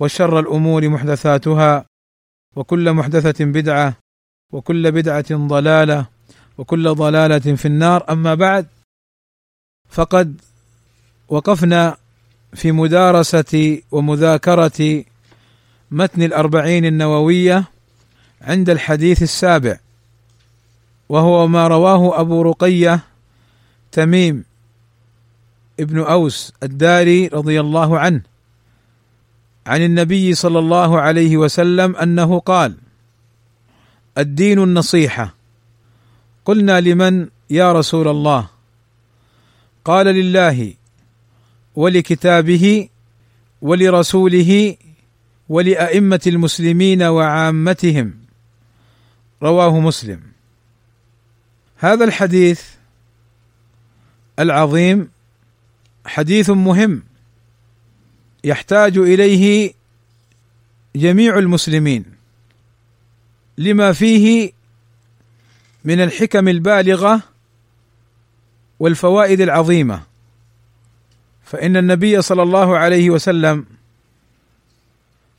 وشر الأمور محدثاتها وكل محدثة بدعة وكل بدعة ضلالة وكل ضلالة في النار. أما بعد فقد وقفنا في مدارسة ومذاكرة متن الأربعين النووية عند الحديث السابع وهو ما رواه أبو رقية تميم ابن أوس الداري رضي الله عنه. عن النبي صلى الله عليه وسلم أنه قال الدين النصيحة. قلنا لمن يا رسول الله؟ قال لله ولكتابه ولرسوله ولأئمة المسلمين وعامتهم. رواه مسلم. هذا الحديث العظيم حديث مهم. يحتاج إليه جميع المسلمين لما فيه من الحكم البالغة والفوائد العظيمة. فإن النبي صلى الله عليه وسلم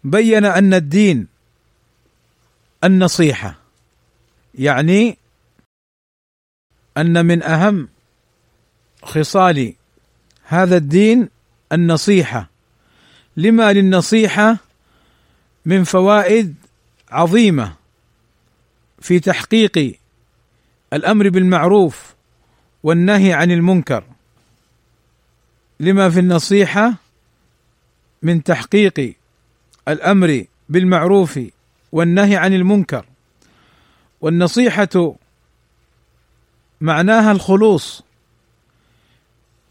بين أن الدين النصيحة يعني أن من أهم خصال هذا الدين النصيحة. لما للنصيحة من فوائد عظيمة في تحقيق الأمر بالمعروف والنهي عن المنكر. لما في النصيحة من تحقيق الأمر بالمعروف والنهي عن المنكر. والنصيحة معناها الخلوص.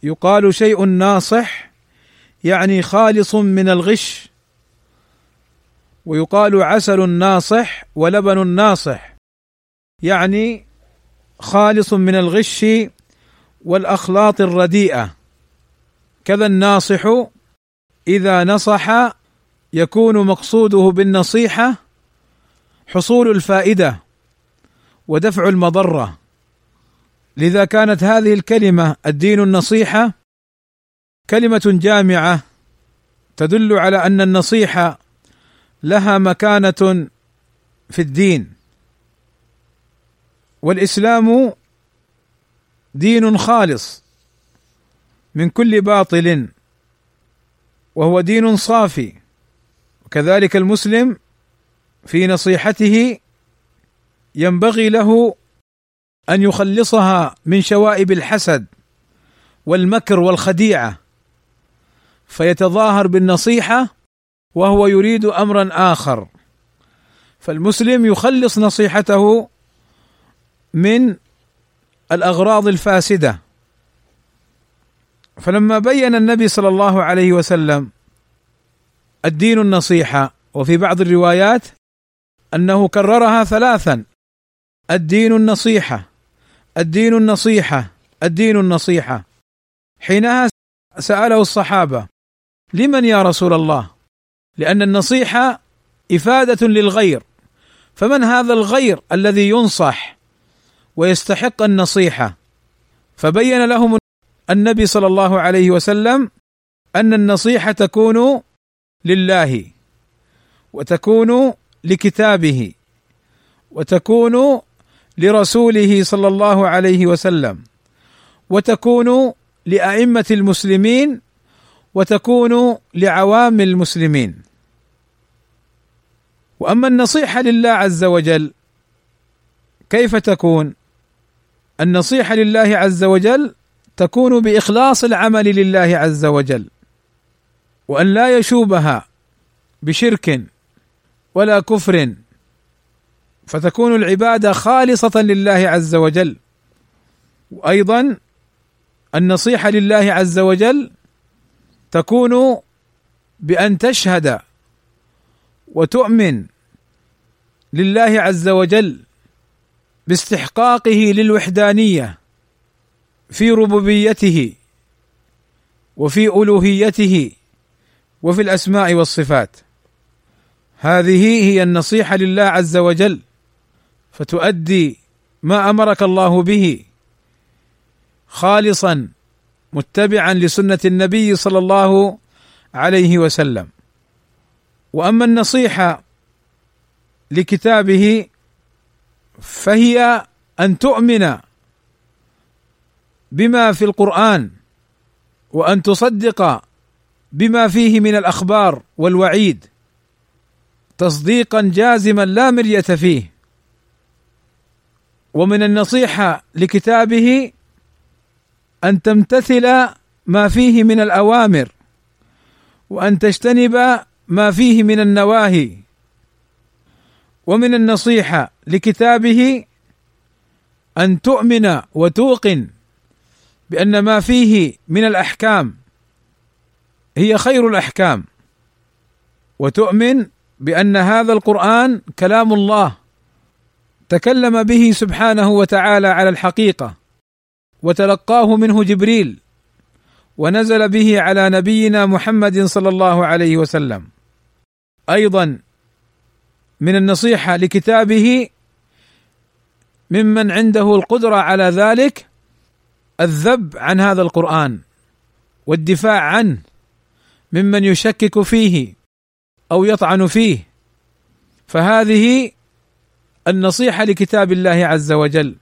يقال شيء ناصح يعني خالص من الغش. ويقال عسل ناصح ولبن ناصح. يعني خالص من الغش والأخلاط الرديئة. كذا الناصح إذا نصح يكون مقصوده بالنصيحة حصول الفائدة ودفع المضرة. لذا كانت هذه الكلمة الدين النصيحة كلمة جامعة تدل على أن النصيحة لها مكانة في الدين. والإسلام دين خالص من كل باطل وهو دين صافي. وكذلك المسلم في نصيحته ينبغي له أن يخلصها من شوائب الحسد والمكر والخديعة. فيتظاهر بالنصيحة وهو يريد أمرا آخر. فالمسلم يخلص نصيحته من الأغراض الفاسدة. فلما بين النبي صلى الله عليه وسلم الدين النصيحة وفي بعض الروايات أنه كررها ثلاثا الدين النصيحة الدين النصيحة الدين النصيحة. حينها سأله الصحابة لمن يا رسول الله؟ لأن النصيحة إفادة للغير. فمن هذا الغير الذي ينصح ويستحق النصيحة؟ فبين لهم النبي صلى الله عليه وسلم أن النصيحة تكون لله وتكون لكتابه وتكون لرسوله صلى الله عليه وسلم وتكون لأئمة المسلمين وتكون لعوام المسلمين. وأما النصيحة لله عز وجل كيف تكون؟ النصيحة لله عز وجل تكون بإخلاص العمل لله عز وجل وأن لا يشوبها بشرك ولا كفر فتكون العباده خالصة لله عز وجل. وأيضا النصيحة لله عز وجل تكون بأن تشهد وتؤمن لله عز وجل باستحقاقه للوحدانية في ربوبيته وفي ألوهيته وفي الأسماء والصفات. هذه هي النصيحة لله عز وجل فتؤدي ما أمرك الله به خالصا متبعا لسنة النبي صلى الله عليه وسلم. وأما النصيحة لكتابه فهي أن تؤمن بما في القرآن وأن تصدق بما فيه من الأخبار والوعيد تصديقا جازما لا مرية فيه. ومن النصيحة لكتابه أن تمتثل ما فيه من الأوامر وأن تجتنب ما فيه من النواهي ومن النصيحة لكتابه أن تؤمن وتوقن بأن ما فيه من الأحكام هي خير الأحكام وتؤمن بأن هذا القرآن كلام الله تكلم به سبحانه وتعالى على الحقيقة. وتلقاه منه جبريل ونزل به على نبينا محمد صلى الله عليه وسلم. أيضا من النصيحة لكتابه ممن عنده القدرة على ذلك الذب عن هذا القرآن والدفاع عنه ممن يشكك فيه أو يطعن فيه. فهذه النصيحة لكتاب الله عز وجل.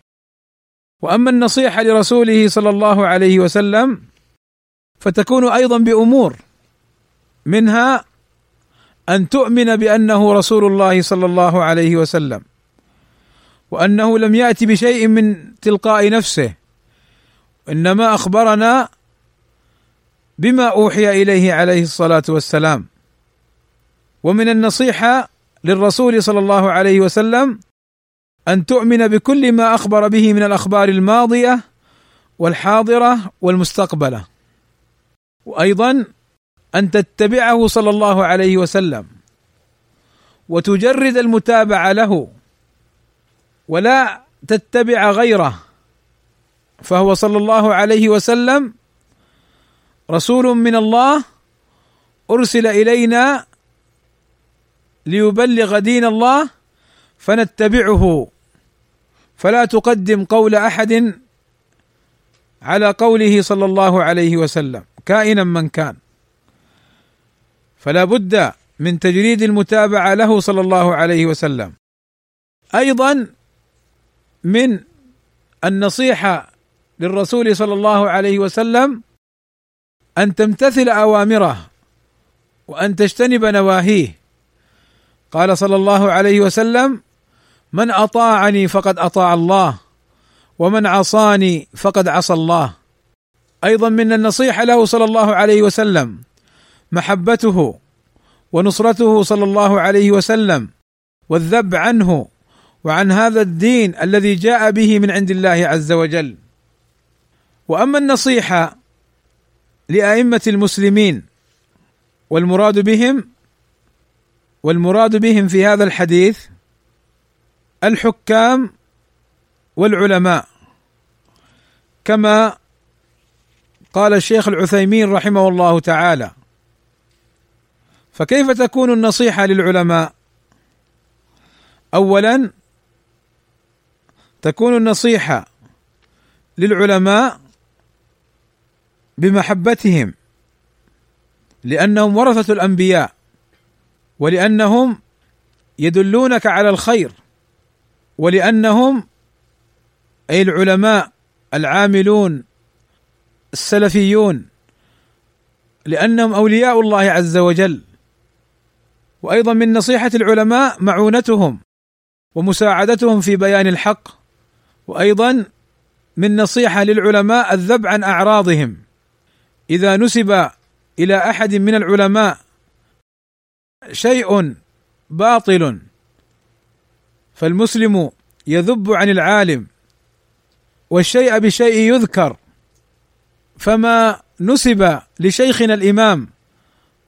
وأما النصيحة لرسوله صلى الله عليه وسلم فتكون أيضا بأمور منها أن تؤمن بأنه رسول الله صلى الله عليه وسلم وأنه لم يأتي بشيء من تلقاء نفسه إنما أخبرنا بما أوحي إليه عليه الصلاة والسلام. ومن النصيحة للرسول صلى الله عليه وسلم أن تؤمن بكل ما أخبر به من الأخبار الماضية والحاضرة والمستقبلة. وأيضا أن تتبعه صلى الله عليه وسلم وتجرد المتابعة له ولا تتبع غيره. فهو صلى الله عليه وسلم رسول من الله أرسل إلينا ليبلغ دين الله فنتبعه. فلا تقدم قول أحد على قوله صلى الله عليه وسلم كائنا من كان. فلا بد من تجريد المتابعة له صلى الله عليه وسلم. أيضا من النصيحة للرسول صلى الله عليه وسلم أن تمتثل أوامره وأن تجتنب نواهيه. قال صلى الله عليه وسلم من أطاعني فقد أطاع الله ومن عصاني فقد عصى الله. أيضا من النصيحة له صلى الله عليه وسلم محبته ونصرته صلى الله عليه وسلم والذب عنه وعن هذا الدين الذي جاء به من عند الله عز وجل. وأما النصيحة لأئمة المسلمين والمراد بهم والمراد بهم في هذا الحديث الحكام والعلماء. كما قال الشيخ العثيمين رحمه الله تعالى فكيف تكون النصيحة للعلماء؟ اولا تكون النصيحة للعلماء بمحبتهم لأنهم ورثة الأنبياء ولأنهم يدلونك على الخير. ولأنهم أي العلماء العاملون السلفيون لأنهم أولياء الله عز وجل. وأيضا من نصيحة العلماء معونتهم ومساعدتهم في بيان الحق. وأيضا من نصيحة للعلماء الذب عن أعراضهم. إذا نسب إلى أحد من العلماء شيء باطل. فالمسلم يذب عن العالم والشيء بشيء يذكر. فما نسب لشيخنا الإمام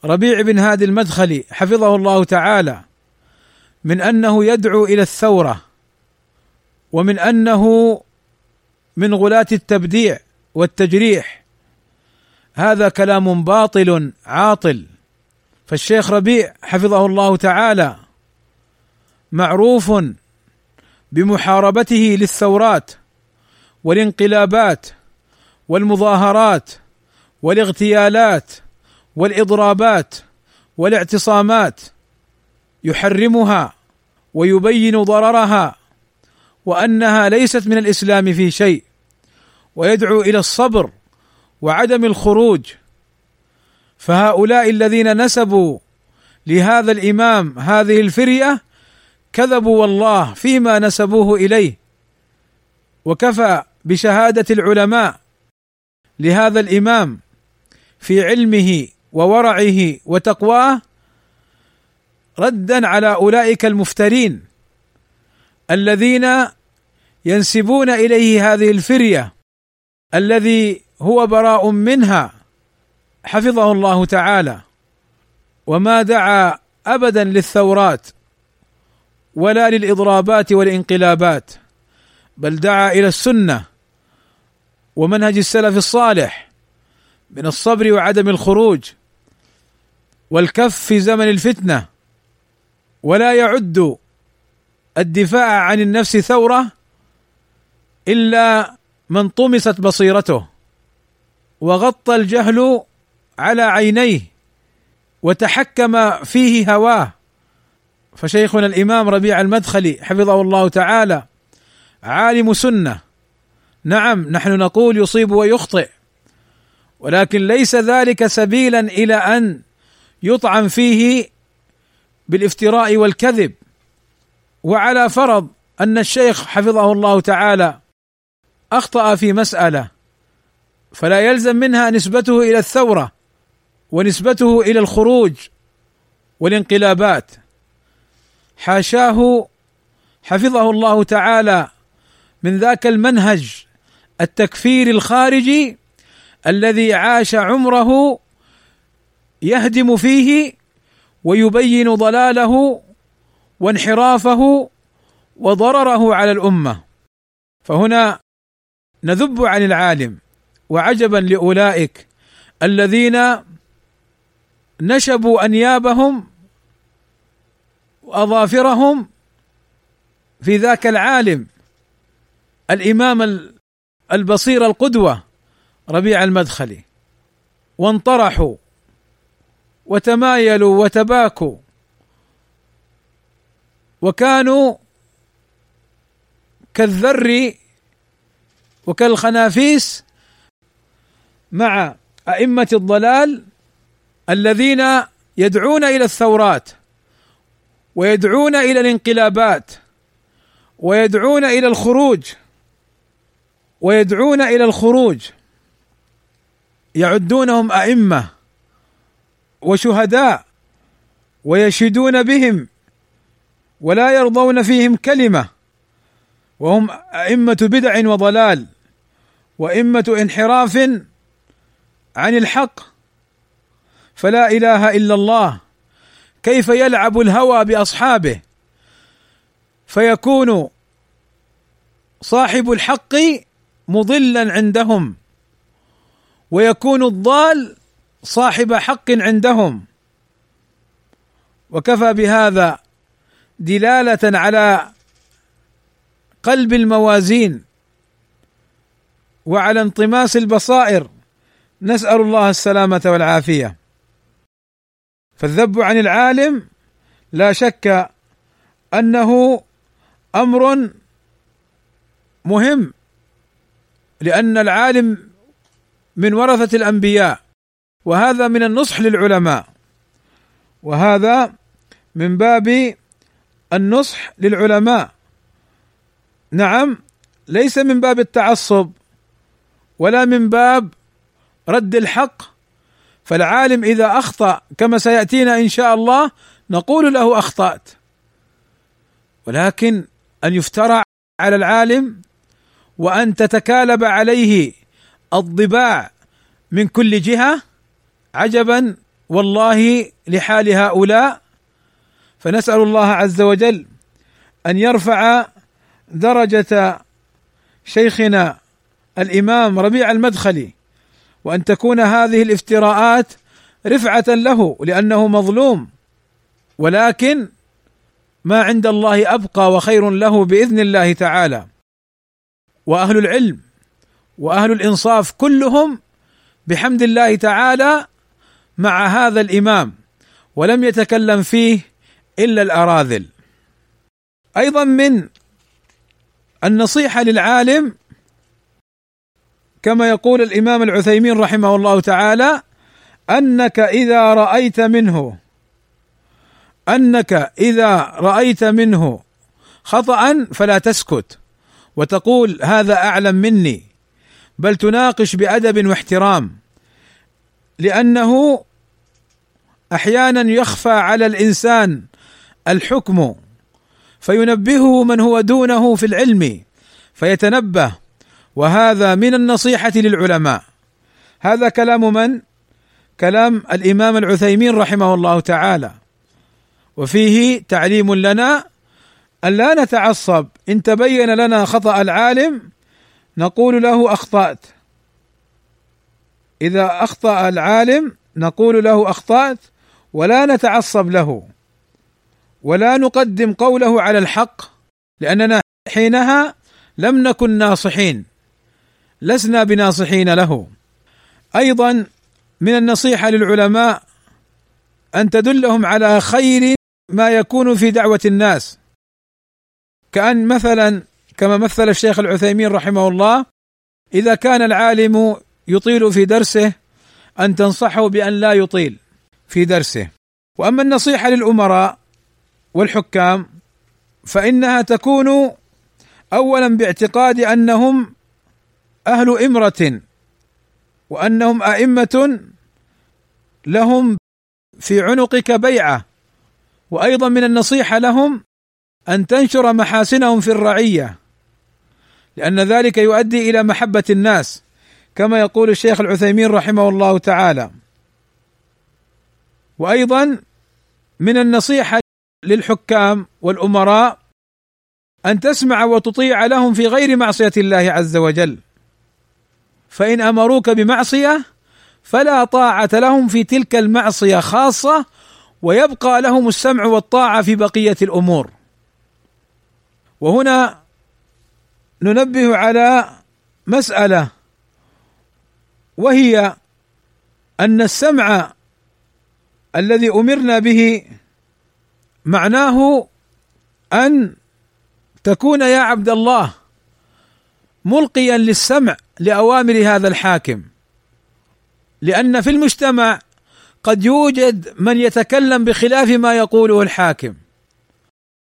ربيع بن هادي المدخلي حفظه الله تعالى من أنه يدعو إلى الثورة ومن أنه من غلاة التبديع والتجريح. هذا كلام باطل عاطل. فالشيخ ربيع حفظه الله تعالى معروف بمحاربته للثورات والانقلابات والمظاهرات والاغتيالات والإضرابات والاعتصامات يحرمها ويبين ضررها وأنها ليست من الإسلام في شيء ويدعو إلى الصبر وعدم الخروج. فهؤلاء الذين نسبوا لهذا الإمام هذه الفرية كذبوا والله فيما نسبوه إليه وكفى بشهادة العلماء لهذا الإمام في علمه وورعه وتقواه ردا على أولئك المفترين الذين ينسبون إليه هذه الفرية الذي هو براء منها حفظه الله تعالى وما دعا ابدا للثورات. ولا للإضرابات والانقلابات بل دعا إلى السنة ومنهج السلف الصالح من الصبر وعدم الخروج والكف في زمن الفتنة ولا يعد الدفاع عن النفس ثورة إلا من طمست بصيرته وغطى الجهل على عينيه وتحكم فيه هواه. فشيخنا الإمام ربيع المدخلي حفظه الله تعالى عالم سنة. نعم نحن نقول يصيب ويخطئ ولكن ليس ذلك سبيلا إلى أن يطعن فيه بالافتراء والكذب. وعلى فرض أن الشيخ حفظه الله تعالى أخطأ في مسألة فلا يلزم منها نسبته إلى الثورة ونسبته إلى الخروج والانقلابات. حاشاه حفظه الله تعالى من ذاك المنهج التكفير الخارجي الذي عاش عمره يهدم فيه ويبين ضلاله وانحرافه وضرره على الأمة. فهنا نذب عن العالم وعجبا لأولئك الذين نشبوا أنيابهم وأظافرهم في ذاك العالم. الإمام البصير القدوة ربيع المدخلي. وانطرحوا وتمايلوا وتباكوا. وكانوا كالذر وكالخنافيس مع أئمة الضلال الذين يدعون إلى الثورات. ويدعون إلى الانقلابات ويدعون إلى الخروج ويدعون إلى الخروج. يعدونهم أئمة وشهداء ويشهدون بهم ولا يرضون فيهم كلمة وهم أئمة بدع وضلال وأئمة انحراف عن الحق. فلا إله إلا الله. كيف يلعب الهوى بأصحابه؟ فيكون صاحب الحق مضلا عندهم ويكون الضال صاحب حق عندهم. وكفى بهذا دلالة على قلب الموازين وعلى انطماس البصائر. نسأل الله السلامة والعافية. فالذب عن العالم لا شك أنه أمر مهم لأن العالم من ورثة الأنبياء وهذا من النصح للعلماء وهذا من باب النصح للعلماء. نعم ليس من باب التعصب ولا من باب رد الحق فالعالم إذا أخطأ كما سيأتينا إن شاء الله نقول له أخطأت. ولكن أن يفترى على العالم وأن تتكالب عليه الضباع من كل جهة عجبا والله لحال هؤلاء. فنسأل الله عز وجل أن يرفع درجة شيخنا الإمام ربيع المدخلي وأن تكون هذه الافتراءات رفعة له لأنه مظلوم. ولكن ما عند الله أبقى وخير له بإذن الله تعالى. وأهل العلم وأهل الإنصاف كلهم بحمد الله تعالى مع هذا الإمام ولم يتكلم فيه إلا الأراذل. أيضا من النصيحة للعالم كما يقول الإمام العثيمين رحمه الله تعالى أنك إذا رأيت منه أنك إذا رأيت منه خطا فلا تسكت وتقول هذا أعلم مني بل تناقش بأدب واحترام لأنه أحيانا يخفى على الإنسان الحكم فينبهه من هو دونه في العلم فيتنبه وهذا من النصيحة للعلماء. هذا كلام من؟ كلام الإمام العثيمين رحمه الله تعالى. وفيه تعليم لنا أن لا نتعصب. إن تبين لنا خطأ العالم نقول له أخطأت. إذا أخطأ العالم نقول له أخطأت ولا نتعصب له. ولا نقدم قوله على الحق لأننا حينها لم نكن ناصحين. لسنا بناصحين له. أيضا من النصيحة للعلماء أن تدلهم على خير ما يكون في دعوة الناس. كأن مثلا كما مثل الشيخ العثيمين رحمه الله إذا كان العالم يطيل في درسه أن تنصحه بأن لا يطيل في درسه. وأما النصيحة للأمراء والحكام فإنها تكون اولا باعتقاد أنهم أهل إمرة وأنهم أئمة لهم في عنقك بيعة وأيضا من النصيحة لهم أن تنشر محاسنهم في الرعية لأن ذلك يؤدي إلى محبة الناس كما يقول الشيخ العثيمين رحمه الله تعالى. وأيضا من النصيحة للحكام والأمراء أن تسمع وتطيع لهم في غير معصية الله عز وجل. فإن أمروك بمعصية فلا طاعة لهم في تلك المعصية خاصة ويبقى لهم السمع والطاعة في بقية الأمور. وهنا ننبه على مسألة وهي أن السمع الذي أمرنا به معناه أن تكون يا عبد الله ملقيا للسمع. لأوامر هذا الحاكم. لأن في المجتمع قد يوجد من يتكلم بخلاف ما يقوله الحاكم.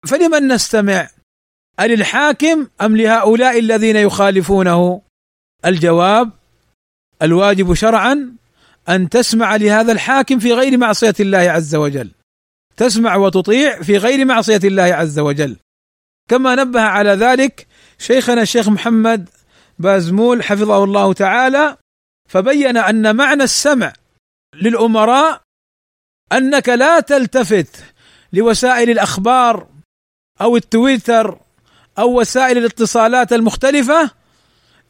فلمن نستمع؟ أللحاكم أم لهؤلاء الذين يخالفونه؟ الجواب الواجب شرعا أن تسمع لهذا الحاكم في غير معصية الله عز وجل. تسمع وتطيع في غير معصية الله عز وجل. كما نبه على ذلك شيخنا الشيخ محمد بازمول حفظه الله تعالى فبين أن معنى السمع للأمراء أنك لا تلتفت لوسائل الأخبار أو التويتر أو وسائل الاتصالات المختلفة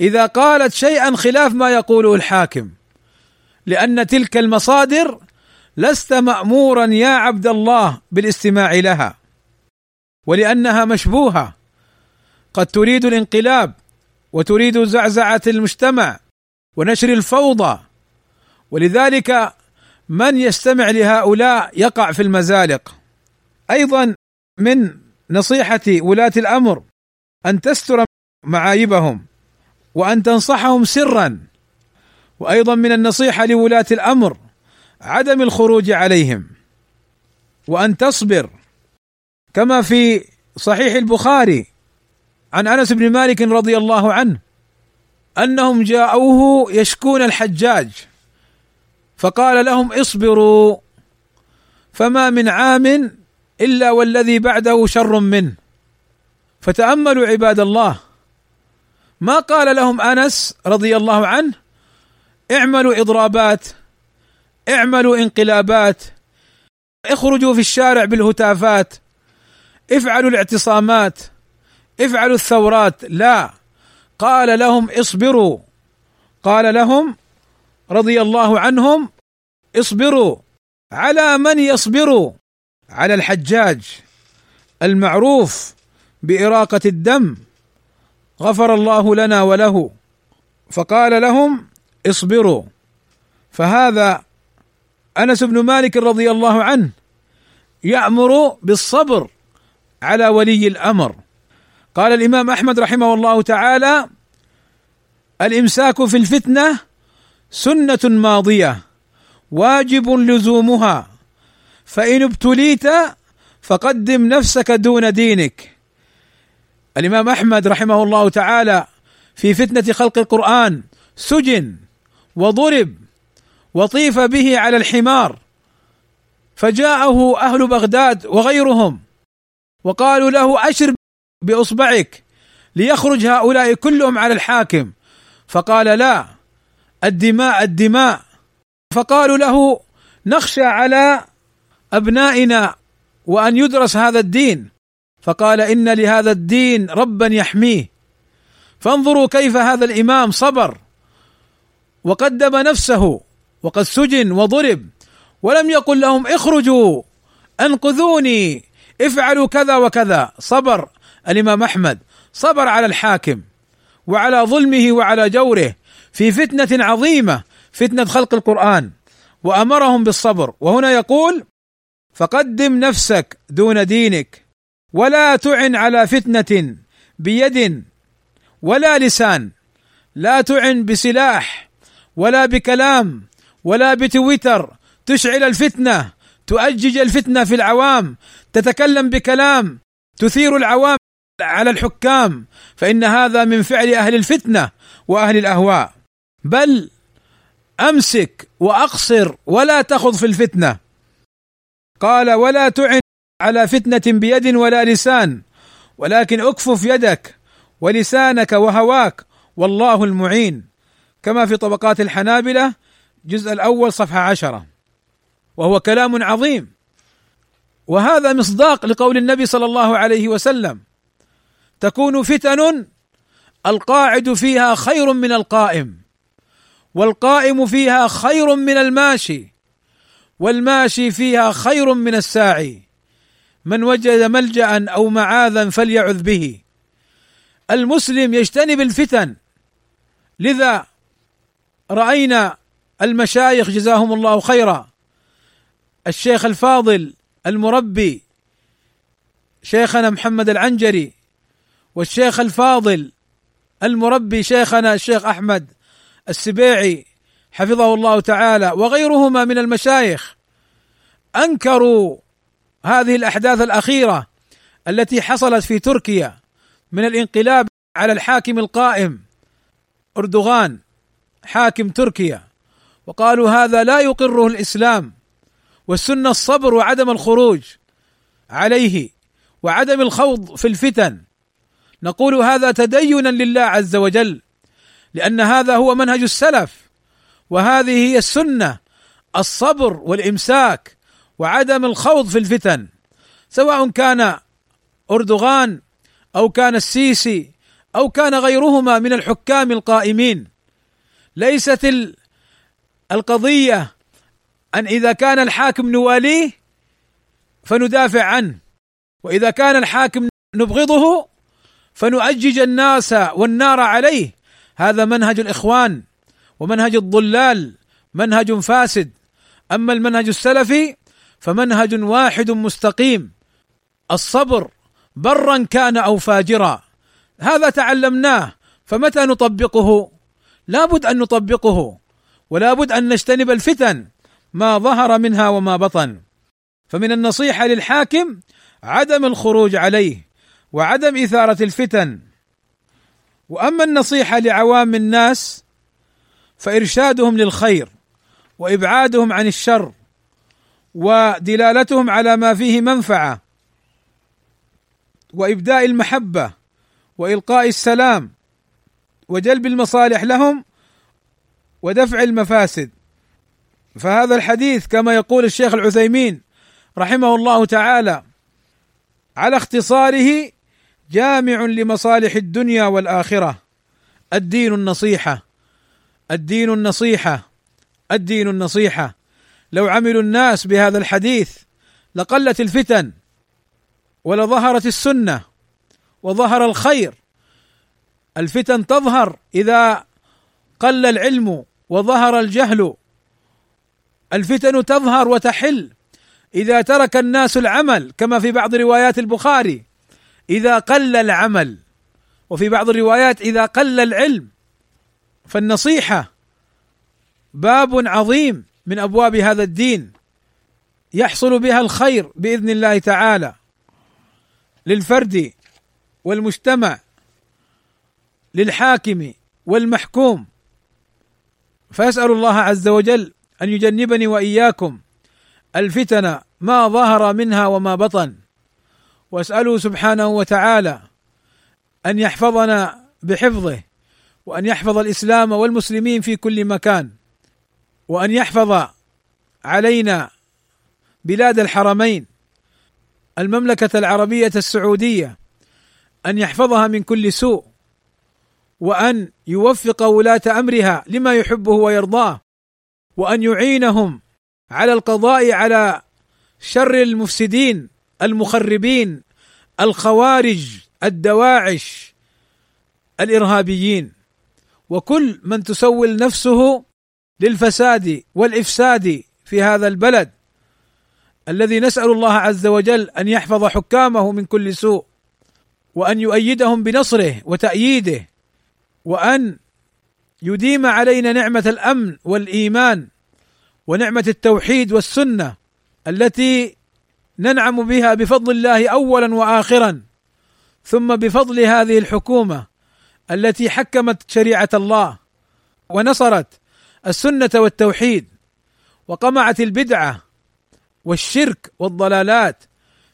إذا قالت شيئا خلاف ما يقوله الحاكم لأن تلك المصادر لست مامورا يا عبد الله بالاستماع لها ولأنها مشبوهة قد تريد الانقلاب وتريد زعزعة المجتمع ونشر الفوضى. ولذلك من يستمع لهؤلاء يقع في المزالق. أيضا من نصيحة ولاة الأمر أن تستر معايبهم وأن تنصحهم سرا. وأيضا من النصيحة لولاة الأمر عدم الخروج عليهم وأن تصبر. كما في صحيح البخاري عن أنس بن مالك رضي الله عنه أنهم جاءوه يشكون الحجاج فقال لهم اصبروا فما من عام إلا والذي بعده شر منه فتأملوا عباد الله. ما قال لهم أنس رضي الله عنه؟ اعملوا إضرابات اعملوا انقلابات اخرجوا في الشارع بالهتافات افعلوا الاعتصامات. افعلوا الثورات. لا. قال لهم اصبروا. قال لهم رضي الله عنهم اصبروا على من يصبروا. على الحجاج المعروف بإراقة الدم. غفر الله لنا وله. فقال لهم اصبروا. فهذا أنس بن مالك رضي الله عنه يأمر بالصبر على ولي الأمر. قال الإمام أحمد رحمه الله تعالى الإمساك في الفتنة سنة ماضية واجب لزومها. فإن ابتليت فقدم نفسك دون دينك. الإمام أحمد رحمه الله تعالى في فتنة خلق القرآن سجن وضرب وطيف به على الحمار فجاءه أهل بغداد وغيرهم وقالوا له اشر بأصبعك ليخرج هؤلاء كلهم على الحاكم. فقال لا الدماء الدماء. فقالوا له نخشى على أبنائنا وأن يدرس هذا الدين. فقال إن لهذا الدين ربا يحميه. فانظروا كيف هذا الإمام صبر وقدم نفسه وقد سجن وضرب ولم يقل لهم اخرجوا أنقذوني افعلوا كذا وكذا. صبر الإمام أحمد صبر على الحاكم وعلى ظلمه وعلى جوره في فتنة عظيمة فتنة خلق القرآن وأمرهم بالصبر. وهنا يقول فقدم نفسك دون دينك ولا تعن على فتنة بيد ولا لسان لا تعن بسلاح ولا بكلام ولا بتويتر. تشعل الفتنة تؤجج الفتنة في العوام تتكلم بكلام تثير العوام على الحكام فإن هذا من فعل أهل الفتنة وأهل الأهواء. بل أمسك وأقصر ولا تخض في الفتنة. قال ولا تعن على فتنة بيد ولا لسان ولكن أكفف يدك ولسانك وهواك والله المعين. كما في طبقات الحنابلة الجزء الأول صفحة عشرة. وهو كلام عظيم. وهذا مصداق لقول النبي صلى الله عليه وسلم. تكون فتن القاعد فيها خير من القائم والقائم فيها خير من الماشي والماشي فيها خير من الساعي. من وجد ملجأ أو معاذا فليعذ به. المسلم يجتنب الفتن. لذا رأينا المشايخ جزاهم الله خيرا. الشيخ الفاضل المربي شيخنا محمد العنجري والشيخ الفاضل المربي شيخنا الشيخ أحمد السبيعي حفظه الله تعالى وغيرهما من المشايخ أنكروا هذه الأحداث الأخيرة التي حصلت في تركيا من الانقلاب على الحاكم القائم أردوغان حاكم تركيا. وقالوا هذا لا يقره الإسلام والسنة الصبر وعدم الخروج عليه وعدم الخوض في الفتن. نقول هذا تدينا لله عز وجل لأن هذا هو منهج السلف وهذه هي السنة الصبر والإمساك وعدم الخوض في الفتن سواء كان أردوغان أو كان السيسي أو كان غيرهما من الحكام القائمين. ليست القضية أن إذا كان الحاكم نواليه فندافع عنه وإذا كان الحاكم نبغضه فنؤجج الناس والنار عليه. هذا منهج الإخوان ومنهج الضلال منهج فاسد. أما المنهج السلفي فمنهج واحد مستقيم. الصبر برا كان أو فاجرا. هذا تعلمناه فمتى نطبقه؟ لابد أن نطبقه ولا بد أن نجتنب الفتن ما ظهر منها وما بطن. فمن النصيحة للحاكم عدم الخروج عليه. وعدم إثارة الفتن. وأما النصيحة لعوام الناس فإرشادهم للخير وإبعادهم عن الشر ودلالتهم على ما فيه منفعة وإبداء المحبة وإلقاء السلام وجلب المصالح لهم ودفع المفاسد. فهذا الحديث كما يقول الشيخ العثيمين رحمه الله تعالى على اختصاره جامع لمصالح الدنيا والآخرة. الدين النصيحة. الدين النصيحة. الدين النصيحة. لو عملوا الناس بهذا الحديث لقلت الفتن ولظهرت السنة وظهر الخير. الفتن تظهر إذا قل العلم وظهر الجهل. الفتن تظهر وتحل إذا ترك الناس العمل كما في بعض روايات البخاري. إذا قل العمل. وفي بعض الروايات إذا قل العلم. فالنصيحة باب عظيم من أبواب هذا الدين. يحصل بها الخير بإذن الله تعالى. للفرد والمجتمع. للحاكم والمحكوم. فيسأل الله عز وجل أن يجنبني وإياكم. الفتن ما ظهر منها وما بطن. واساله سبحانه وتعالى أن يحفظنا بحفظه وأن يحفظ الإسلام والمسلمين في كل مكان وأن يحفظ علينا بلاد الحرمين المملكة العربية السعودية أن يحفظها من كل سوء وأن يوفق ولاة أمرها لما يحبه ويرضاه وأن يعينهم على القضاء على شر المفسدين المخربين الخوارج الدواعش الإرهابيين. وكل من تسول نفسه للفساد والإفساد في هذا البلد. الذي نسأل الله عز وجل أن يحفظ حكامه من كل سوء وأن يؤيدهم بنصره وتأييده وأن يديم علينا نعمة الأمن والإيمان ونعمة التوحيد والسنة التي ننعم بها بفضل الله اولا واخرا ثم بفضل هذه الحكومة التي حكمت شريعة الله ونصرت السنة والتوحيد وقمعت البدعة والشرك والضلالات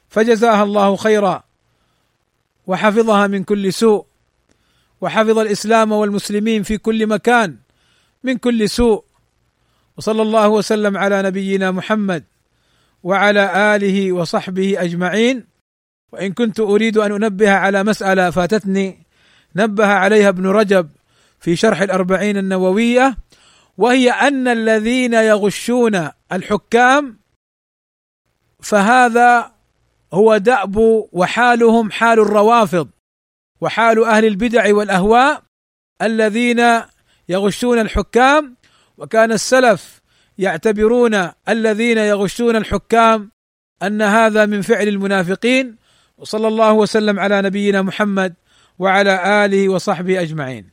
فجزاها الله خيرا وحفظها من كل سوء وحفظ الإسلام والمسلمين في كل مكان من كل سوء. وصلى الله وسلم على نبينا محمد وعلى آله وصحبه أجمعين. وإن كنت أريد أن أنبه على مسألة فاتتني نبه عليها ابن رجب في شرح الأربعين النووية وهي أن الذين يغشون الحكام فهذا هو دأب وحالهم حال الروافض وحال أهل البدع والأهواء الذين يغشون الحكام. وكان السلف يعتبرون الذين يغشون الحكام أن هذا من فعل المنافقين وصلى الله وسلم على نبينا محمد وعلى آله وصحبه أجمعين.